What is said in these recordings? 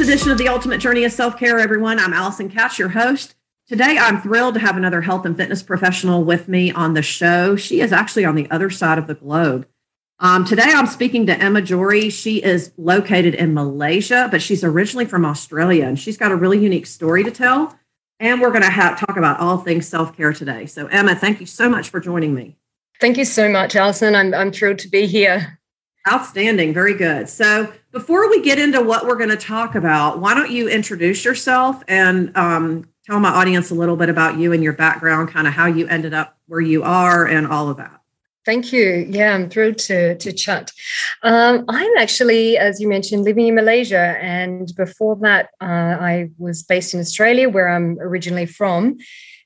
Welcome to this edition of the Ultimate Journey of Self Care, everyone. I'm Allison Katz, your host. Today, I'm thrilled to have another health and fitness professional with me on the show. She is actually on the other side of the globe. Um, today, I'm speaking to Emma Jory. She is located in Malaysia, but she's originally from Australia, and she's got a really unique story to tell. And we're going to talk about all things self care today. So, Emma, thank you so much for joining me. Thank you so much, Allison. I'm, I'm thrilled to be here. Outstanding. Very good. So, before we get into what we're going to talk about, why don't you introduce yourself and um, tell my audience a little bit about you and your background, kind of how you ended up where you are and all of that. Thank you. Yeah, I'm thrilled to to chat. Um, I'm actually, as you mentioned, living in Malaysia, and before that, uh, I was based in Australia, where I'm originally from.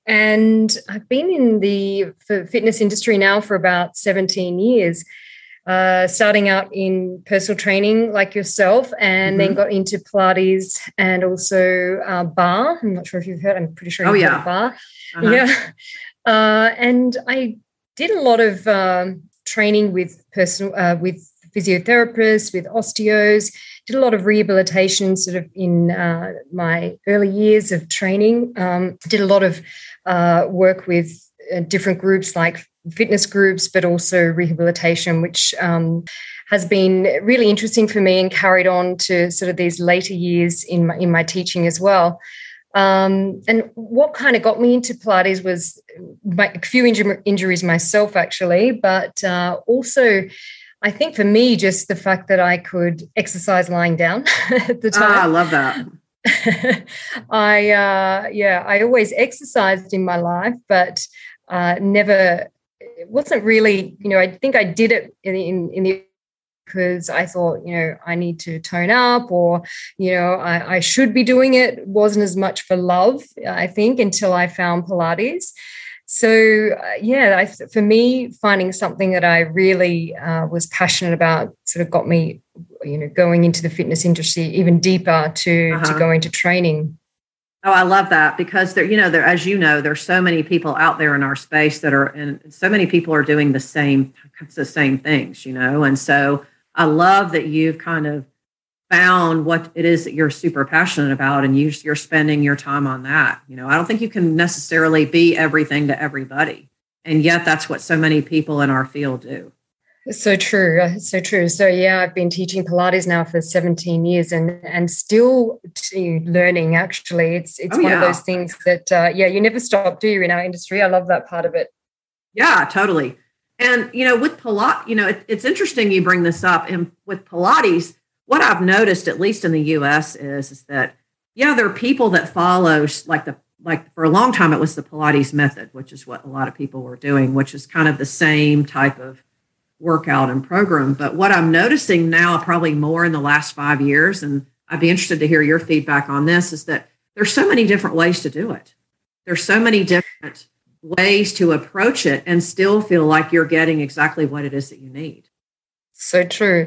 And I've been in the fitness industry now for about 17 years uh, starting out in personal training like yourself, and mm-hmm. then got into Pilates and also uh, barre. I'm not sure if you've heard. I'm pretty sure. Oh yeah, barre. Uh-huh. Yeah, uh, and I did a lot of um, training with personal uh, with physiotherapists, with osteos. Did a lot of rehabilitation, sort of in uh, my early years of training. Um, did a lot of uh, work with different groups like fitness groups, but also rehabilitation, which um, has been really interesting for me and carried on to sort of these later years in my, in my teaching as well. Um, and what kind of got me into Pilates was my, a few inju- injuries myself, actually, but uh, also I think for me, just the fact that I could exercise lying down at the time. Ah, I love that. I uh, yeah, I always exercised in my life, but uh, never it wasn't really, you know, I think I did it in, in, in the because I thought, you know, I need to tone up or, you know, I, I, should be doing it. it. wasn't as much for love, I think, until I found Pilates. So, uh, yeah, I, for me, finding something that I really uh, was passionate about sort of got me, you know, going into the fitness industry even deeper to, uh-huh. to go into training. Oh, I love that because there, you know, there, as you know, there's so many people out there in our space that are, and so many people are doing the same, the same things, you know, and so I love that you've kind of found what it is that you're super passionate about, and you, you're spending your time on that. You know, I don't think you can necessarily be everything to everybody, and yet that's what so many people in our field do. So true, so true. So yeah, I've been teaching Pilates now for 17 years, and and still learning. Actually, it's it's oh, one yeah. of those things that uh, yeah, you never stop, do you? In our industry, I love that part of it. Yeah, totally. And you know, with Pilates, you know, it, it's interesting you bring this up. And with Pilates, what I've noticed, at least in the U.S., is is that yeah, there are people that follow like the like for a long time it was the Pilates method, which is what a lot of people were doing, which is kind of the same type of workout and program. But what I'm noticing now, probably more in the last five years, and I'd be interested to hear your feedback on this, is that there's so many different ways to do it. There's so many different ways to approach it and still feel like you're getting exactly what it is that you need. So true.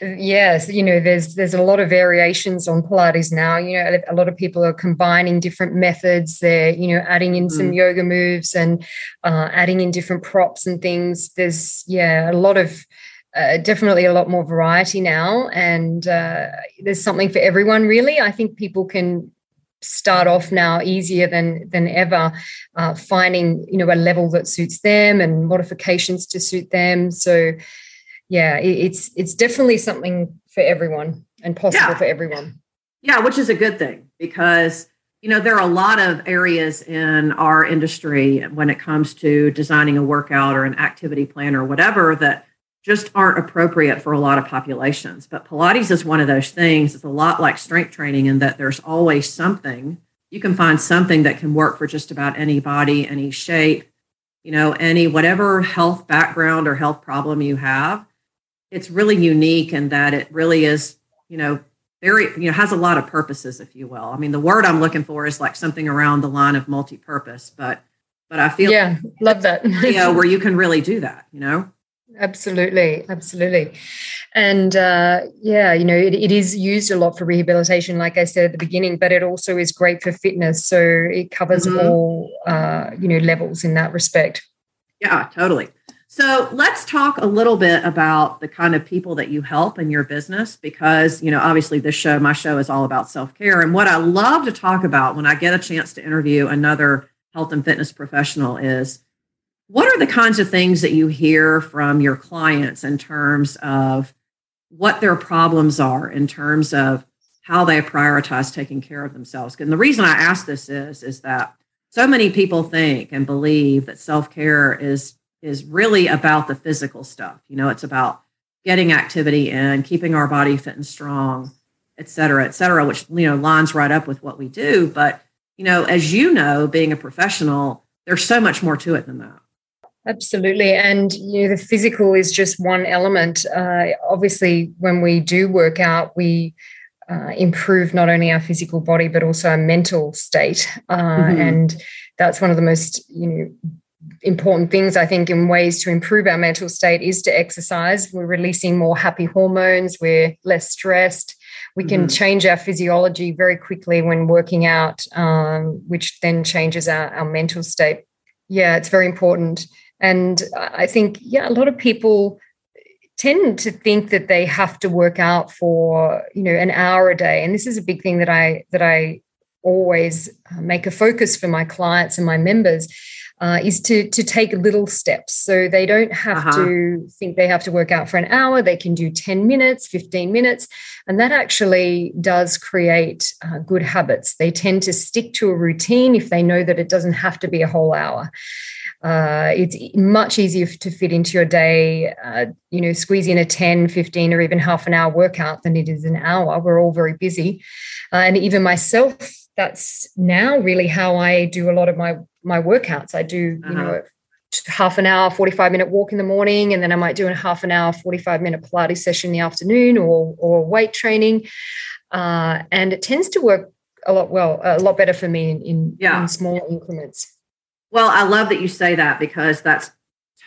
Yes, you know, there's there's a lot of variations on Pilates now. You know, a lot of people are combining different methods. They're you know adding in mm. some yoga moves and uh, adding in different props and things. There's yeah a lot of uh, definitely a lot more variety now, and uh, there's something for everyone. Really, I think people can start off now easier than than ever uh, finding you know a level that suits them and modifications to suit them so yeah, it's it's definitely something for everyone and possible yeah. for everyone. Yeah, which is a good thing because you know there are a lot of areas in our industry when it comes to designing a workout or an activity plan or whatever that just aren't appropriate for a lot of populations. But Pilates is one of those things. It's a lot like strength training in that there's always something you can find something that can work for just about any body, any shape, you know, any whatever health background or health problem you have it's really unique in that it really is, you know, very, you know, has a lot of purposes, if you will. I mean, the word I'm looking for is like something around the line of multi-purpose, but but I feel yeah, love that. you know, where you can really do that, you know. Absolutely, absolutely, and uh, yeah, you know, it, it is used a lot for rehabilitation, like I said at the beginning, but it also is great for fitness. So it covers mm-hmm. all uh, you know levels in that respect. Yeah, totally. So let's talk a little bit about the kind of people that you help in your business because, you know, obviously this show, my show is all about self care. And what I love to talk about when I get a chance to interview another health and fitness professional is what are the kinds of things that you hear from your clients in terms of what their problems are, in terms of how they prioritize taking care of themselves? And the reason I ask this is, is that so many people think and believe that self care is is really about the physical stuff. You know, it's about getting activity in, keeping our body fit and strong, et cetera, et cetera, which, you know, lines right up with what we do. But, you know, as you know, being a professional, there's so much more to it than that. Absolutely. And you know, the physical is just one element. Uh, obviously, when we do work out, we uh, improve not only our physical body, but also our mental state. Uh, mm-hmm. And that's one of the most, you know, important things I think in ways to improve our mental state is to exercise. We're releasing more happy hormones, we're less stressed. We can mm-hmm. change our physiology very quickly when working out, um, which then changes our, our mental state. Yeah, it's very important. And I think, yeah, a lot of people tend to think that they have to work out for you know an hour a day and this is a big thing that i that i always uh, make a focus for my clients and my members uh, is to to take little steps. So they don't have uh-huh. to think they have to work out for an hour. They can do ten minutes, fifteen minutes, and that actually does create uh, good habits. They tend to stick to a routine if they know that it doesn't have to be a whole hour. Uh, it's much easier to fit into your day, uh, you know, squeeze in a 10, 15, or even half an hour workout than it is an hour. We're all very busy. Uh, and even myself, that's now really how I do a lot of my my workouts. I do, uh-huh. you know, uh-huh. half an hour, 45 minute walk in the morning, and then I might do a half an hour, 45 minute Pilates session in the afternoon or, or weight training. Uh, and it tends to work a lot well, a lot better for me in, in, yeah. in small increments. Well, I love that you say that because that's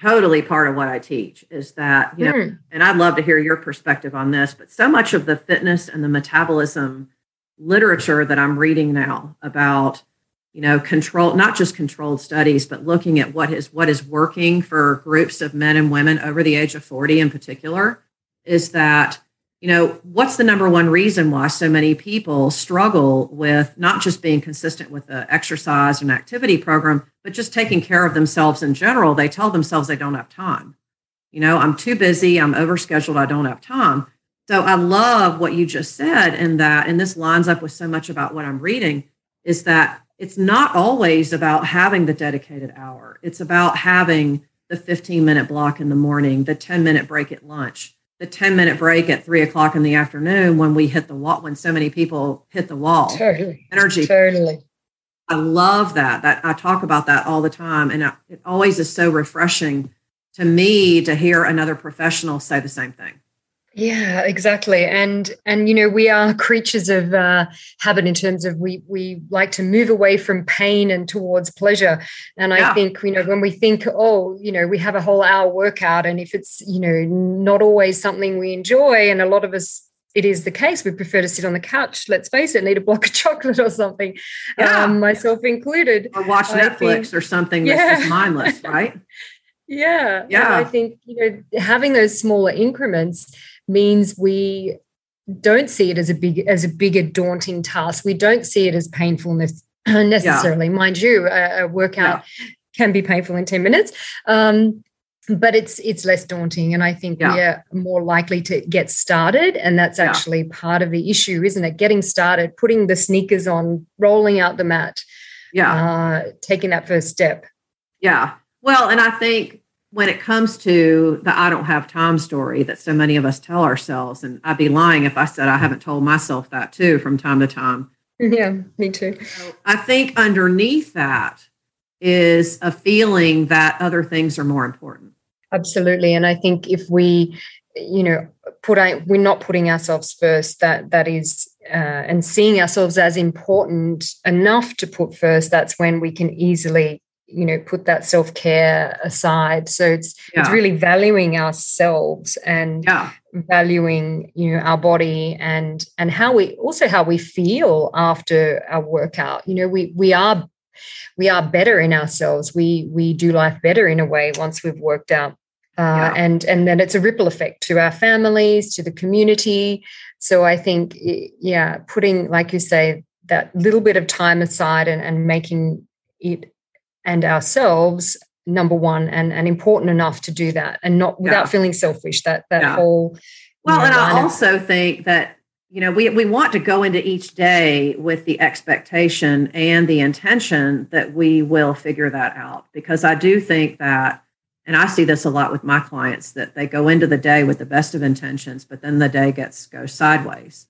totally part of what I teach is that, you know, mm. and I'd love to hear your perspective on this, but so much of the fitness and the metabolism literature that I'm reading now about you know control not just controlled studies but looking at what is what is working for groups of men and women over the age of 40 in particular is that you know what's the number one reason why so many people struggle with not just being consistent with the exercise and activity program but just taking care of themselves in general? They tell themselves they don't have time. You know i'm too busy i'm overscheduled i don't have time. So i love what you just said and that and this lines up with so much about what i'm reading is that it's not always about having the dedicated hour. It's about having the 15 minute block in the morning, the 10 minute break at lunch, the 10 minute break at three o'clock in the afternoon when we hit the wall, when so many people hit the wall. Totally. Energy. Totally. I love that. That I talk about that all the time. And it always is so refreshing to me to hear another professional say the same thing. Yeah, exactly. And and you know, we are creatures of uh, habit in terms of we we like to move away from pain and towards pleasure. And yeah. I think you know when we think, oh, you know, we have a whole hour workout, and if it's you know not always something we enjoy, and a lot of us it is the case. We prefer to sit on the couch. Let's face it, need a block of chocolate or something, yeah. um, myself included. Or watch Netflix think, or something that's yeah. just mindless, right? yeah, yeah. And I think you know having those smaller increments means we don't see it as a big as a bigger daunting task. We don't see it as painful necessarily. Yeah. Mind you, a, a workout yeah. can be painful in 10 minutes. Um, but it's it's less daunting and i think yeah. we're more likely to get started and that's actually part of the issue isn't it getting started putting the sneakers on rolling out the mat yeah uh, taking that first step yeah well and i think when it comes to the I don't have time story that so many of us tell ourselves, and I'd be lying if I said I haven't told myself that too from time to time. Yeah, me too. I think underneath that is a feeling that other things are more important. Absolutely. And I think if we, you know, put we're not putting ourselves first, that that is uh, and seeing ourselves as important enough to put first, that's when we can easily you know put that self-care aside so it's yeah. it's really valuing ourselves and yeah. valuing you know our body and and how we also how we feel after our workout you know we we are we are better in ourselves we we do life better in a way once we've worked out uh, yeah. and and then it's a ripple effect to our families, to the community. So I think, yeah, putting like you say that little bit of time aside and, and making it and ourselves number one and, and important enough to do that and not without yeah. feeling selfish that that yeah. whole well know, and i also of- think that you know we, we want to go into each day with the expectation and the intention that we will figure that out because i do think that and i see this a lot with my clients that they go into the day with the best of intentions but then the day gets goes sideways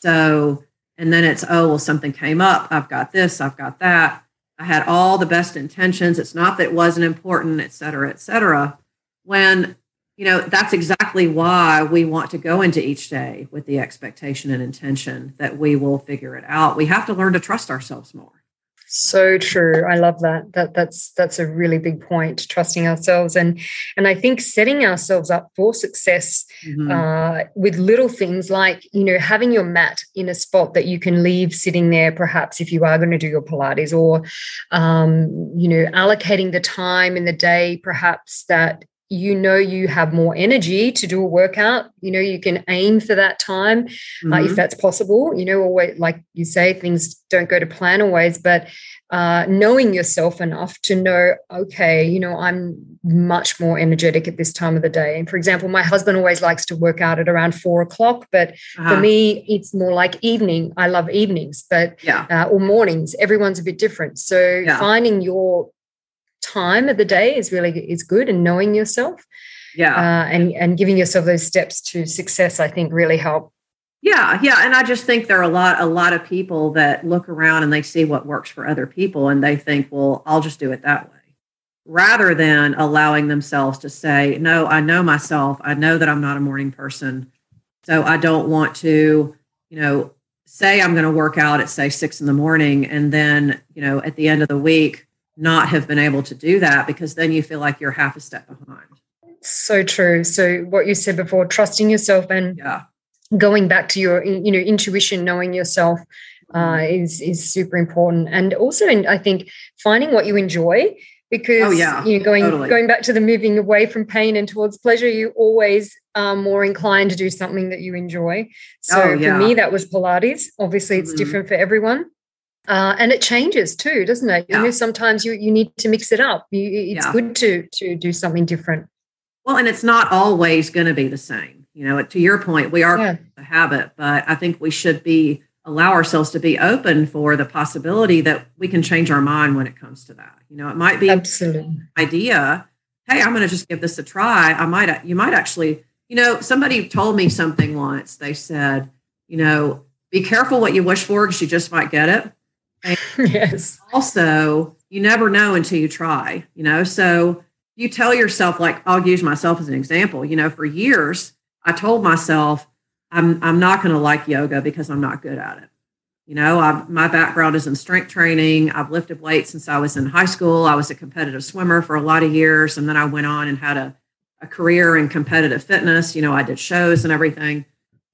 so and then it's oh well something came up i've got this i've got that I had all the best intentions. It's not that it wasn't important, et cetera, et cetera. When, you know, that's exactly why we want to go into each day with the expectation and intention that we will figure it out. We have to learn to trust ourselves more. So true. I love that. That that's that's a really big point. Trusting ourselves and and I think setting ourselves up for success mm-hmm. uh, with little things like you know having your mat in a spot that you can leave sitting there, perhaps if you are going to do your Pilates, or um, you know allocating the time in the day, perhaps that you know you have more energy to do a workout you know you can aim for that time mm-hmm. uh, if mm-hmm. that's possible you know always like you say things don't go to plan always but uh, knowing yourself enough to know okay you know i'm much more energetic at this time of the day and for example my husband always likes to work out at around four o'clock but uh-huh. for me it's more like evening i love evenings but yeah uh, or mornings everyone's a bit different so yeah. finding your time of the day is really is good and knowing yourself. Yeah. Uh, and and giving yourself those steps to success i think really help. Yeah yeah and i just think there are a lot a lot of people that look around and they see what works for other people and they think well i'll just do it that way. Rather than allowing themselves to say no i know myself. I know that i'm not a morning person. So i don't want to you know say i'm going to work out at say six in the morning and then you know at the end of the week not have been able to do that because then you feel like you're half a step behind. So true. So what you said before, trusting yourself and yeah. going back to your you know intuition, knowing yourself uh, mm-hmm. is is super important. And also, I think finding what you enjoy because oh, yeah, you know going totally. going back to the moving away from pain and towards pleasure you always are more inclined to do something that you enjoy so oh, yeah. for me that was pilates obviously it's mm-hmm. different for everyone uh, and it changes too, doesn't it? Yeah. You know, sometimes you you need to mix it up. You, it's yeah. good to to do something different. Well, and it's not always going to be the same. You know, to your point, we are yeah. a habit, but I think we should be allow ourselves to be open for the possibility that we can change our mind when it comes to that. You know, it might be absolutely idea. Hey, I'm going to just give this a try. I might, you might actually, you know, somebody told me something once. They said, you know, be careful what you wish for because you just might get it. Yes. Also, you never know until you try, you know. So you tell yourself, like, I'll use myself as an example. You know, for years, I told myself, I'm, I'm not going to like yoga because I'm not good at it. You know, I, my background is in strength training. I've lifted weights since I was in high school. I was a competitive swimmer for a lot of years. And then I went on and had a, a career in competitive fitness. You know, I did shows and everything.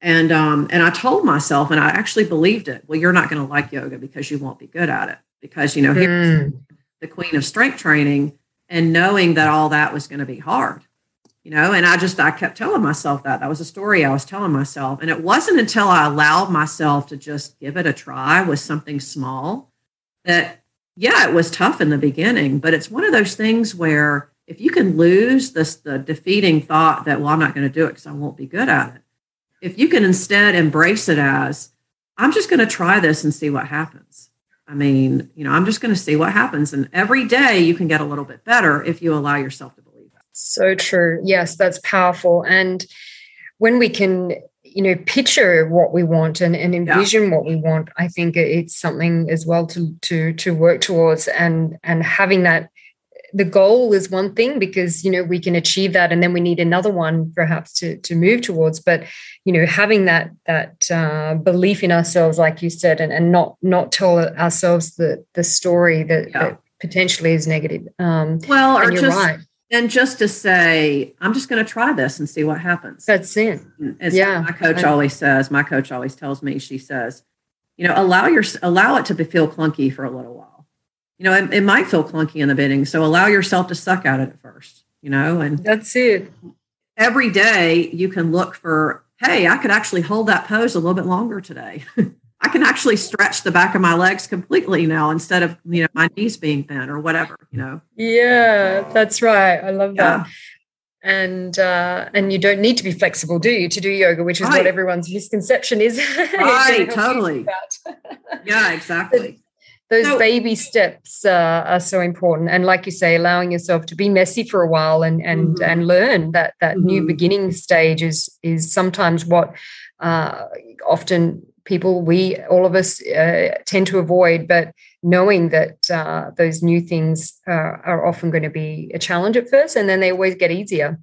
And um, and I told myself, and I actually believed it. Well, you're not going to like yoga because you won't be good at it. Because you know, mm. the queen of strength training, and knowing that all that was going to be hard. You know, and I just I kept telling myself that. That was a story I was telling myself. And it wasn't until I allowed myself to just give it a try with something small that yeah, it was tough in the beginning, but it's one of those things where if you can lose this the defeating thought that, well, I'm not going to do it because I won't be good at it if you can instead embrace it as, I'm just going to try this and see what happens. I mean, you know, I'm just going to see what happens. And every day you can get a little bit better if you allow yourself to believe that. So true. Yes, that's powerful. And when we can, you know, picture what we want and, and envision yeah. what we want, I think it's something as well to to to work towards and and having that the goal is one thing because you know we can achieve that and then we need another one perhaps to to move towards but you know having that that uh, belief in ourselves like you said and, and not not tell ourselves the the story that, yeah. that potentially is negative um well or just right. and just to say i'm just going to try this and see what happens that's it As yeah my coach always says my coach always tells me she says you know allow your allow it to feel clunky for a little while you know, it, it, might feel clunky in the bidding. So allow yourself to suck at it at first. you know, and that's it. Every day you can look for, hey, I could actually hold that pose a little bit longer today. I can actually stretch the back of my legs completely now instead of you know my knees being bent or whatever, you know. Yeah, that's right. I love yeah. that. And uh, and you don't need to be flexible, do you, to do yoga, which is right. what everyone's misconception is. Right, totally. yeah, exactly. Those so, baby steps uh, are so important, and like you say, allowing yourself to be messy for a while and and mm-hmm. and learn that that mm-hmm. new beginning stage is is sometimes what uh, often people we all of us uh, tend to avoid. But knowing that uh, those new things are often going to be a challenge at first and then they always get easier.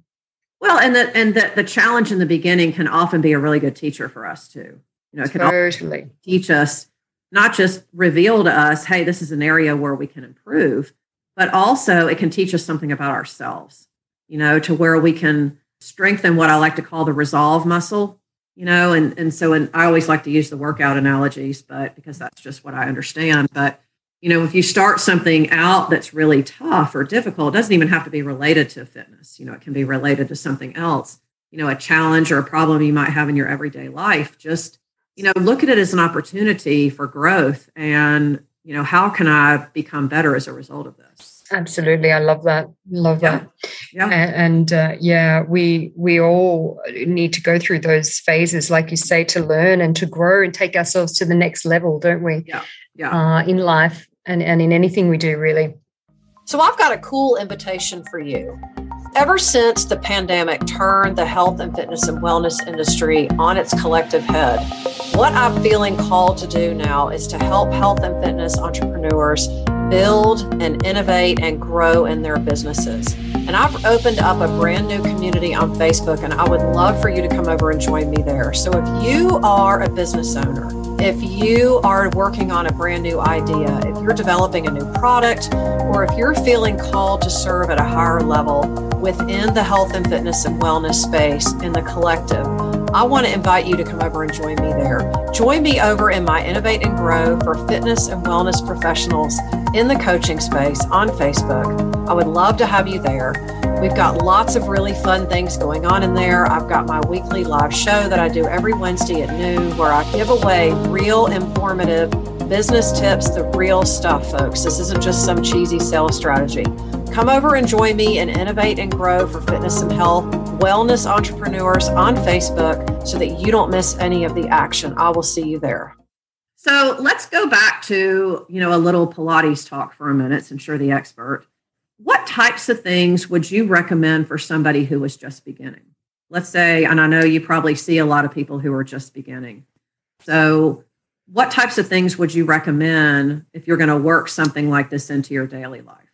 Well and that and that the challenge in the beginning can often be a really good teacher for us too. You know it can totally. teach us not just reveal to us hey this is an area where we can improve but also it can teach us something about ourselves you know to where we can strengthen what i like to call the resolve muscle you know and and so and i always like to use the workout analogies but because that's just what i understand but you know if you start something out that's really tough or difficult it doesn't even have to be related to fitness you know it can be related to something else you know a challenge or a problem you might have in your everyday life just you know look at it as an opportunity for growth and you know how can i become better as a result of this Absolutely, I love that. Love yeah. that. Yeah. And, and uh, yeah, we we all need to go through those phases, like you say, to learn and to grow and take ourselves to the next level, don't we? Yeah. Yeah. Uh, in life and and in anything we do, really. So I've got a cool invitation for you. Ever since the pandemic turned the health and fitness and wellness industry on its collective head, what I'm feeling called to do now is to help health and fitness entrepreneurs build and innovate and grow in their businesses. And I've opened up a brand new community on Facebook, and I would love for you to come over and join me there. So if you are a business owner, if you are working on a brand new idea, if you're developing a new product, or if you're feeling called to serve at a higher level within the health and fitness and wellness space in the collective, I want to invite you to come over and join me there. Join me over in my Innovate and Grow for fitness and wellness professionals in the coaching space on Facebook. I would love to have you there. We've got lots of really fun things going on in there. I've got my weekly live show that I do every Wednesday at noon where I give away real informative business tips, the real stuff, folks. This isn't just some cheesy sales strategy. Come over and join me and innovate and grow for fitness and health wellness entrepreneurs on Facebook so that you don't miss any of the action. I will see you there. So let's go back to, you know, a little Pilates talk for a minute since you're the expert. What types of things would you recommend for somebody who is just beginning? Let's say, and I know you probably see a lot of people who are just beginning. So, what types of things would you recommend if you're going to work something like this into your daily life?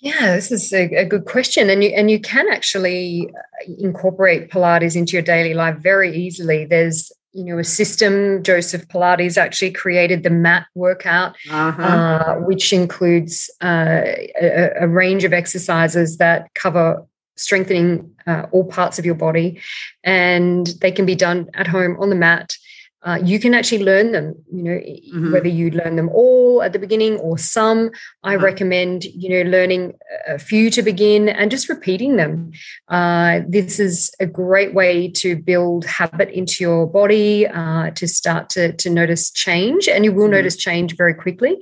Yeah, this is a, a, good question, and you and you can actually uh, incorporate Pilates into your daily life very easily. There's you know a system. Joseph Pilates actually created the mat workout, uh-huh. uh, which includes uh, a, a, range of exercises that cover strengthening uh, all parts of your body, and they can be done at home on the mat uh, you can actually learn them you know mm-hmm. whether you learn them all at the beginning or some i uh-huh. recommend you know learning a few to begin and just repeating them. Uh, this is a great way to build habit into your body uh, to start to, to notice change and you will mm-hmm. notice change very quickly.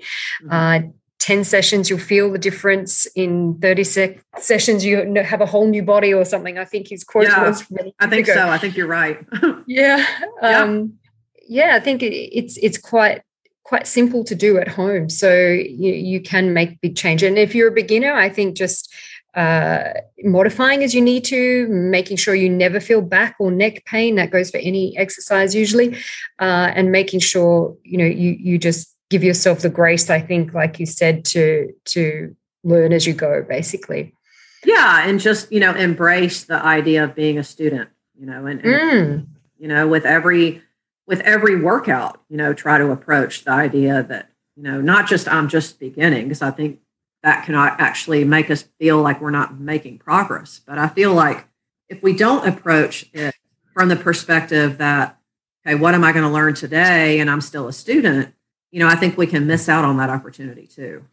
Mm-hmm. Uh, 10 sessions you'll feel the difference. In 30 sec- sessions you have a whole new body or something i think his quote yeah, was i think so. I think you're right. Yeah. Um, yeah, I think it's it's quite quite simple to do at home. So you, you can make big change. And if you're a beginner, I think just uh, modifying as you need to, making sure you never feel back or neck pain. That goes for any exercise usually, uh, and making sure you know you you just give yourself the grace. I think, like you said, to to learn as you go, basically. Yeah, and just you know embrace the idea of being a student. You know, and, and mm. you know with every with every workout, you know, try to approach the idea that, you know, not just I'm just beginning, because I think that can actually make us feel like we're not making progress. But I feel like if we don't approach it from the perspective that, okay, what am I going to learn today? And I'm still a student, you know, I think we can miss out on that opportunity too.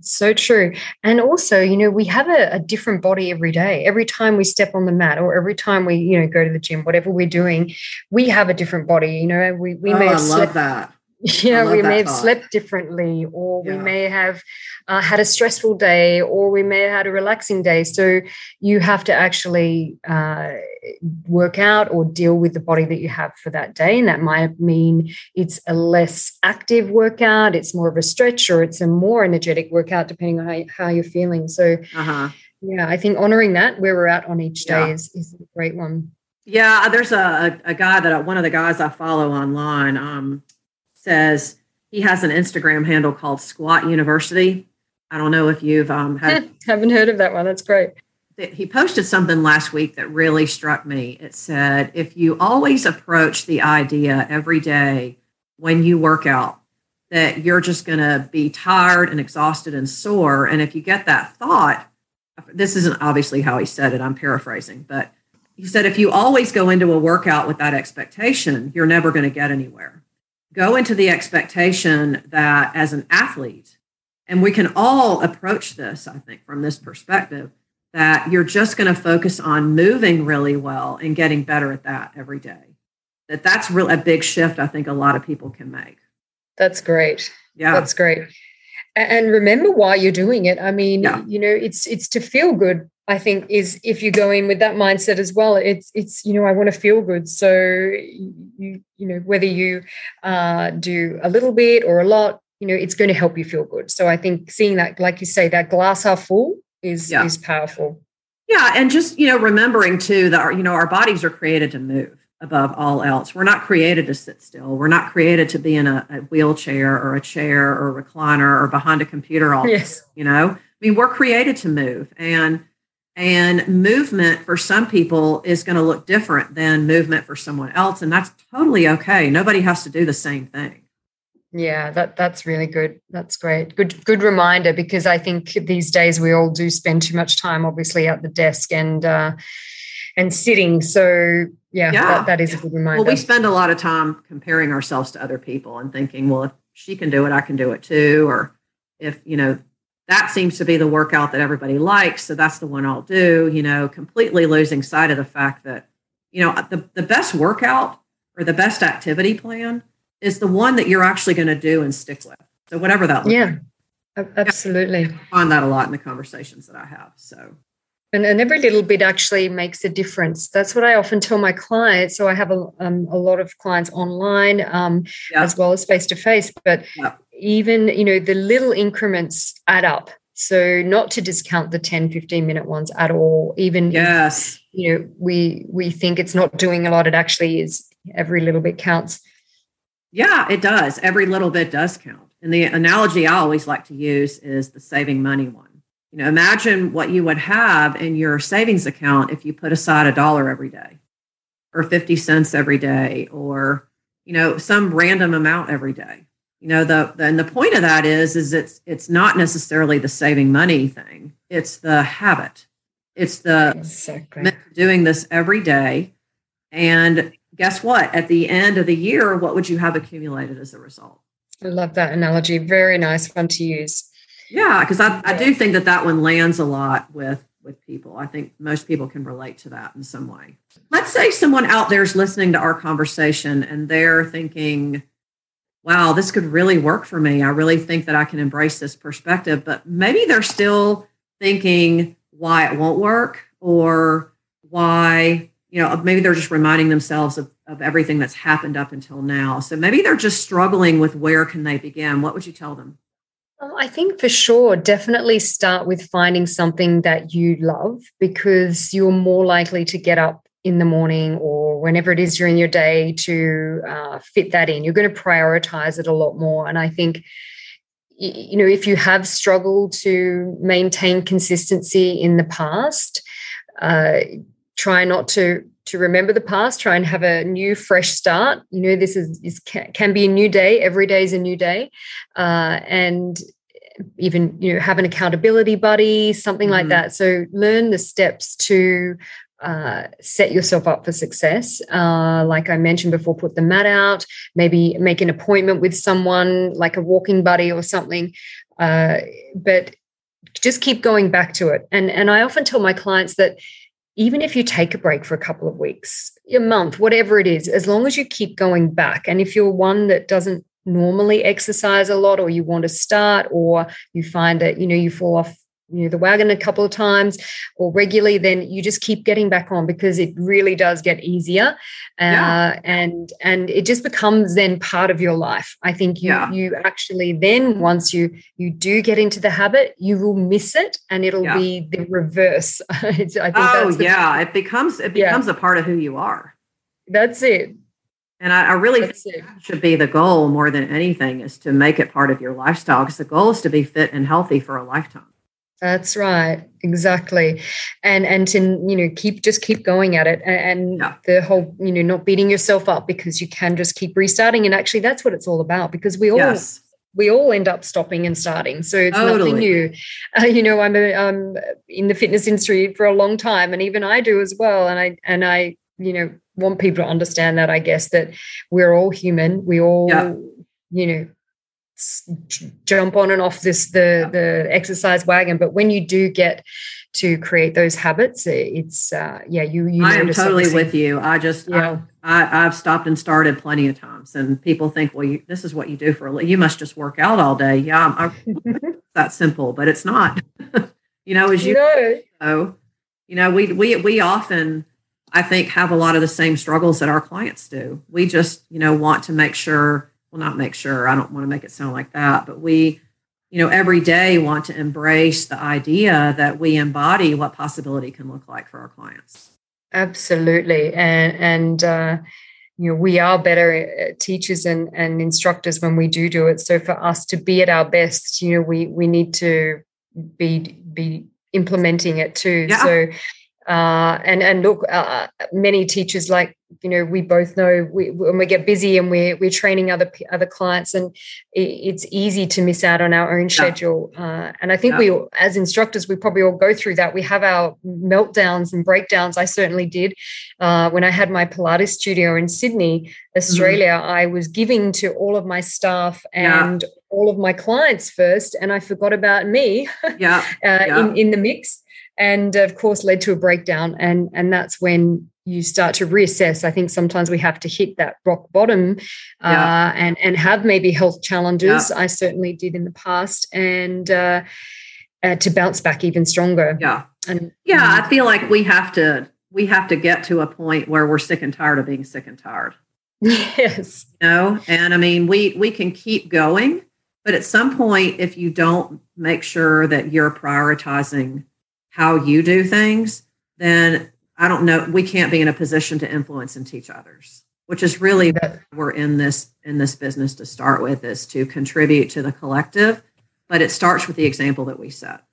So true. And also, you know, we have a, a, different body every day. Every time we step on the mat or every time we, you know, go to the gym, whatever we're doing, we have a different body. You know, we, we oh, may have I love slept, that. Yeah, we may have thought. slept differently, or yeah. we may have uh, had a stressful day, or we may have had a relaxing day. So you have to actually uh, work out or deal with the body that you have for that day. And that might mean it's a less active workout, it's more of a stretch, or it's a more energetic workout, depending on how, how you're feeling. So, uh-huh. yeah, I think honoring that where we're at on each day yeah. is, is a great one. Yeah, there's a, a guy that one of the guys I follow online. Um, says he has an Instagram handle called Squat University. I don't know if you've um, had. haven't heard of that one. That's great. He posted something last week that really struck me. It said, if you always approach the idea every day when you work out that you're just going to be tired and exhausted and sore, and if you get that thought, this isn't obviously how he said it, I'm paraphrasing, but he said, if you always go into a workout with that expectation, you're never going to get anywhere go into the expectation that as an athlete, and we can all approach this, I think, from this perspective, that you're just going to focus on moving really well and getting better at that every day. That that's really a big shift I think a lot of people can make. That's great. Yeah. That's great. And remember why you're doing it. I mean, yeah. you know, it's it's to feel good I think is if you go in with that mindset as well, it's it's you know I want to feel good. So you you know whether you uh, do a little bit or a lot, you know it's going to help you feel good. So I think seeing that, like you say, that glass half full is yeah. is powerful. Yeah, and just you know remembering too that our, you know our bodies are created to move above all else. We're not created to sit still. We're not created to be in a, a wheelchair or a chair or a recliner or behind a computer all yes. You know, I mean we're created to move and and movement for some people is going to look different than movement for someone else. And that's totally okay. Nobody has to do the same thing. Yeah, that that's really good. That's great. Good good reminder because I think these days we all do spend too much time obviously at the desk and uh and sitting. So yeah, yeah. That, that is a good reminder. Well, we spend a lot of time comparing ourselves to other people and thinking, well, if she can do it, I can do it too. Or if, you know, that seems to be the workout that everybody likes. So that's the one I'll do, you know, completely losing sight of the fact that, you know, the, the best workout or the best activity plan is the one that you're actually going to do and stick with. So whatever that looks yeah, like. absolutely. I find that a lot in the conversations that I have. So and, and every little bit actually makes a difference. That's what I often tell my clients. So I have a, um, a lot of clients online um, yeah. as well as face to face. But yeah even you know the little increments add up. So not to discount the 10 15 minute ones at all even yes. if, you know we we think it's not doing a lot it actually is every little bit counts. Yeah it does. Every little bit does count. And the analogy i always like to use is the saving money one. You know imagine what you would have in your savings account if you put aside a dollar every day or 50 cents every day or you know some random amount every day you know the, and the point of that is is it's it's not necessarily the saving money thing. It's the habit. It's the exactly. doing this every day. And guess what? At the end of the year what would you have accumulated as a result? I love that analogy. Very nice one to use. Yeah because I, I do think that that one lands a lot with with people. I think most people can relate to that in some way. Let's say someone out there is listening to our conversation and they're thinking wow, this could really work for me. I really think that I can embrace this perspective. But maybe they're still thinking why it won't work or why, you know, maybe they're just reminding themselves of, of everything that's happened up until now. So maybe they're just struggling with where can they begin. What would you tell them? I think for sure, definitely start with finding something that you love because you're more likely to get up in the morning or whenever it is during your day to uh, fit that in. You're going to prioritize it a lot more. And I think, you know, if you have struggled to maintain consistency in the past, uh, try not to to remember the past try and have a new fresh start you know this is, is can, can be a new day every day is a new day uh, and even you know have an accountability buddy something mm-hmm. like that so learn the steps to uh, set yourself up for success. Uh, like I mentioned before, put the mat out, maybe make an appointment with someone like a walking buddy or something. Uh, but just keep going back to it. And, and I often tell my clients that even if you take a break for a couple of weeks, a month, whatever it is, as long as you keep going back, and if you're one that doesn't normally exercise a lot or you want to start or you find that you know you fall off you know the wagon a couple of times or regularly then you just keep getting back on because it really does get easier uh, yeah. and and it just becomes then part of your life i think you yeah. you actually then once you you do get into the habit you will miss it and it'll yeah. be the reverse I think oh yeah it becomes it becomes a part of who you are that's it and I, I really That's think it. that should be the goal more than anything is to make it part of your lifestyle because the goal is to be fit and healthy for a lifetime. That's right, exactly, and and to you know keep just keep going at it, and, yeah. the whole you know not beating yourself up because you can just keep restarting, and actually that's what it's all about because we all yes. we all end up stopping and starting, so it's totally. nothing new. Uh, you know, I'm a, I'm in the fitness industry for a long time, and even I do as well, and I and I you know want people to understand that I guess that we're all human, we all yeah. you know jump on and off this the the exercise wagon. But when you do get to create those habits it's uh yeah you you i am totally with you. I just yeah. I, I have stopped and started plenty of times and people think well you, this is what you do for a you must just work out all day. Yeah I'm, I'm that simple but it's not. You know as you no. know you know we we we often i think have a lot of the same struggles that our clients do. We just you know want to make sure well not make sure. I don't want to make it sound like that but we you know every day want to embrace the idea that we embody what possibility can look like for our clients. Absolutely. And and uh, you know we are better uh, teachers and and instructors when we do do it. So for us to be at our best you know we we need to be be implementing it too. Yeah. so uh, and and look, uh, many teachers like you know we both know we, when we get busy and we're we're training other other clients, and it's easy to miss out on our own schedule. Uh, and I think yeah. we, as instructors, we probably all go through that. We have our meltdowns and breakdowns. I certainly did uh, when I had my Pilates studio in Sydney, Australia. Mm-hmm. I was giving to all of my staff and yeah. all of my clients first, and I forgot about me. yeah. Uh, yeah. in in the mix and of course led to a breakdown. And and that's when you start to reassess. I think sometimes we have to hit that rock bottom yeah. uh, and and have maybe health challenges. Yeah. i certainly did in the past. And uh, uh, to bounce back even stronger. Yeah. And yeah i feel like we have to we have to get to a point where we're sick and tired of being sick and tired. Yes. You know? And i mean we we can keep going but at some point if you don't make sure that you're prioritizing how you do things, then I don't know, we can't be in a position to influence and teach others, which is really what we're in this in this business to start with is to contribute to the collective, but it starts with the example that we set.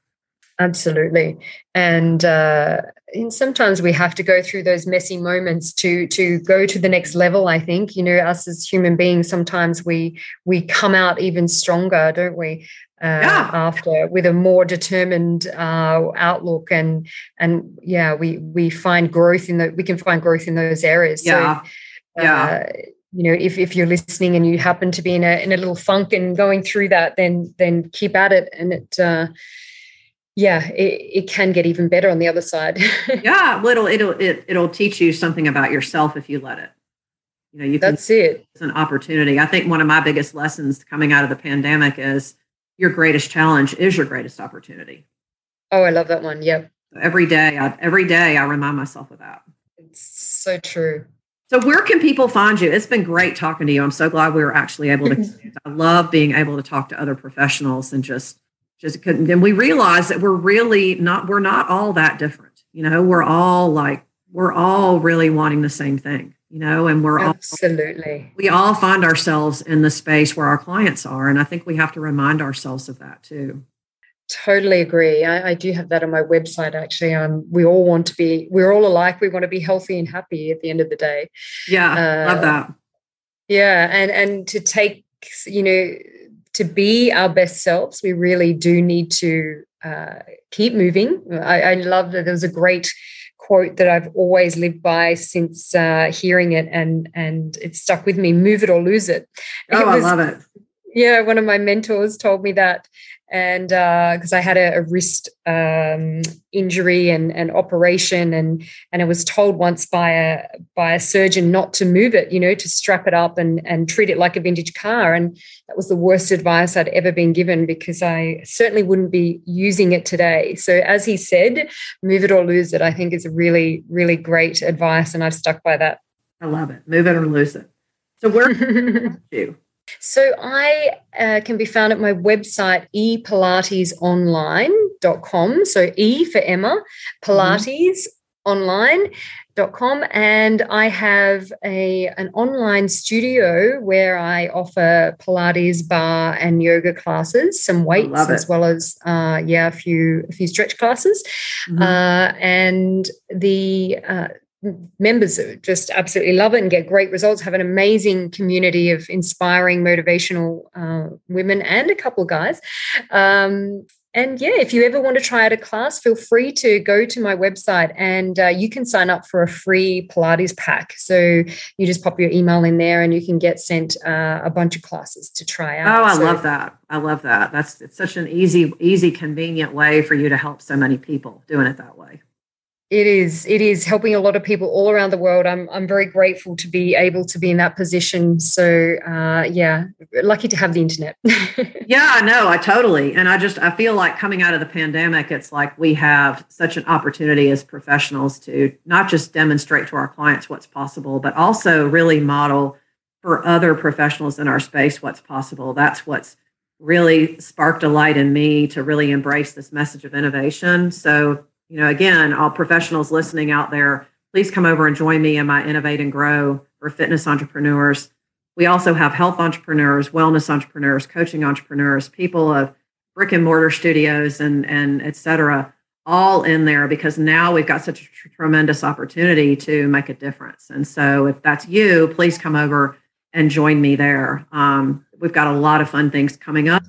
Absolutely, and uh, and sometimes we have to go through those messy moments to to go to the next level. I think you know us as human beings, sometimes we we come out even stronger, don't we? Uh, yeah. after with a more determined uh, outlook and and yeah we we find growth in the we can find growth in those areas. Yeah so, yeah. uh, you know if, if you're listening and you happen to be in a in a little funk and going through that then then keep at it. And it uh yeah it, it can get even better on the other side. Yeah little it'll it, it'll teach you something about yourself if you let it. You know you can, that's it. It's an opportunity. I think one of my biggest lessons coming out of the pandemic is your greatest challenge is your greatest opportunity. Oh, I love that one. Yep. Every day, I, every day, I remind myself of that. It's so true. So, where can people find you? It's been great talking to you. I'm so glad we were actually able to. I love being able to talk to other professionals and just, just, and we realize that we're really not, we're not all that different. You know, we're all like, we're all really wanting the same thing you know and we're absolutely. all, we all find ourselves in the space where our clients are and i think we have to remind ourselves of that too. Totally agree. I, I do have that on my website actually. Um, we all want to be we're all alike. We want to be healthy and happy at the end of the day. Yeah uh, love that. yeah and and to take you know to be our best selves we really do need to uh, keep moving. I, I love that. There was a great quote that I've always lived by since uh, hearing it, and and it stuck with me: "Move it or lose it." Oh, it was, I love it. Yeah, one of my mentors told me that, and because uh, I had a, a wrist um, injury and an operation, and and I was told once by a by a surgeon not to move it, you know, to strap it up and and treat it like a vintage car, and that was the worst advice I'd ever been given because I certainly wouldn't be using it today. So as he said, move it or lose it, I think is a really really great advice, and I've stuck by that. I love it. Move it or lose it. So where you? So I uh, can be found at my website, epilatesonline.com. So E for Emma, Pilates mm-hmm. online.com. And I have a an online studio where I offer Pilates barre and yoga classes, some weights as well as uh, yeah, a few a few stretch classes. Mm-hmm. Uh, and the uh, members just absolutely love it and get great results have an amazing community of inspiring motivational uh, women and a couple of guys. Um, and yeah if you ever want to try out a class feel free to go to my website and uh, you can sign up for a free pilates pack. So you just pop your email in there and you can get sent uh, a bunch of classes to try out. Oh i so, love that. I love that. That's it's such an easy easy convenient way for you to help so many people doing it that way it is. It is helping a lot of people all around the world. I'm I'm very grateful to be able to be in that position. So uh, yeah, lucky to have the internet. yeah, I know. I totally. And I just I feel like coming out of the pandemic, it's like we have such an opportunity as professionals to not just demonstrate to our clients what's possible, but also really model for other professionals in our space what's possible. That's what's really sparked a light in me to really embrace this message of innovation. So you know, again, all professionals listening out there, please come over and join me in my Innovate and Grow for fitness entrepreneurs. We also have health entrepreneurs, wellness entrepreneurs, coaching entrepreneurs, people of brick and mortar studios and and et cetera, all in there because now we've got such a tr- tremendous opportunity to make a difference. And so if that's you, please come over and join me there. Um, we've got a lot of fun things coming up.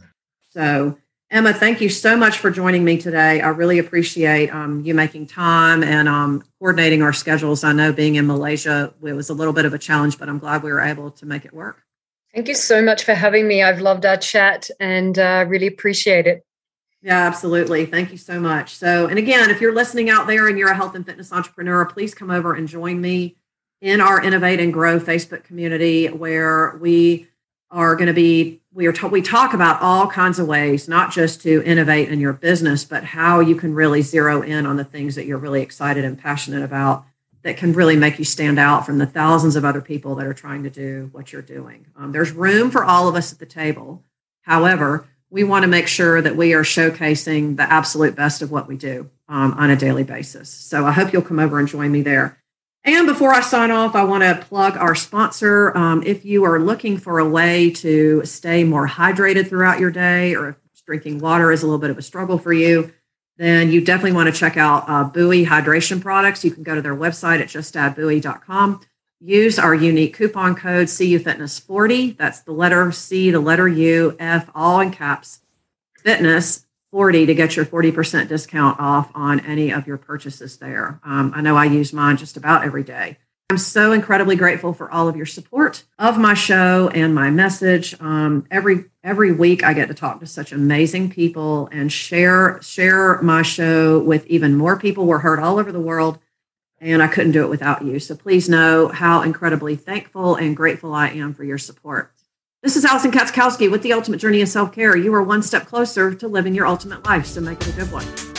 So Emma, thank you so much for joining me today. I really appreciate um, you making time and um, coordinating our schedules. I know being in Malaysia, it was a little bit of a challenge, but I'm glad we were able to make it work. Thank you so much for having me. I've loved our chat and uh, really appreciate it. Yeah, absolutely. Thank you so much. So, and again, if you're listening out there and you're a health and fitness entrepreneur, please come over and join me in our Innovate and Grow Facebook community where we are going to be we are ta- we talk about all kinds of ways not just to innovate in your business but how you can really zero in on the things that you're really excited and passionate about that can really make you stand out from the thousands of other people that are trying to do what you're doing. Um, there's room for all of us at the table. However we want to make sure that we are showcasing the absolute best of what we do um, on a daily basis. So i hope you'll come over and join me there and before I sign off, I want to plug our sponsor. Um, if you are looking for a way to stay more hydrated throughout your day, or if drinking water is a little bit of a struggle for you, then you definitely want to check out uh, Buoy hydration products. You can go to their website at justaddbuoy.com. Use our unique coupon code CUFitness40. That's the letter C, the letter U, F, all in caps, fitness 40 to get your 40% discount off on any of your purchases there. Um, I know I use mine just about every day. I'm so incredibly grateful for all of your support of my show and my message. Um, every every week, I get to talk to such amazing people and share share my show with even more people. We're heard all over the world, and I couldn't do it without you. So please know how incredibly thankful and grateful I am for your support. This is Allison Katzkowski with the Ultimate Journey of Self Care. You are one step closer to living your ultimate life, so make it a good one.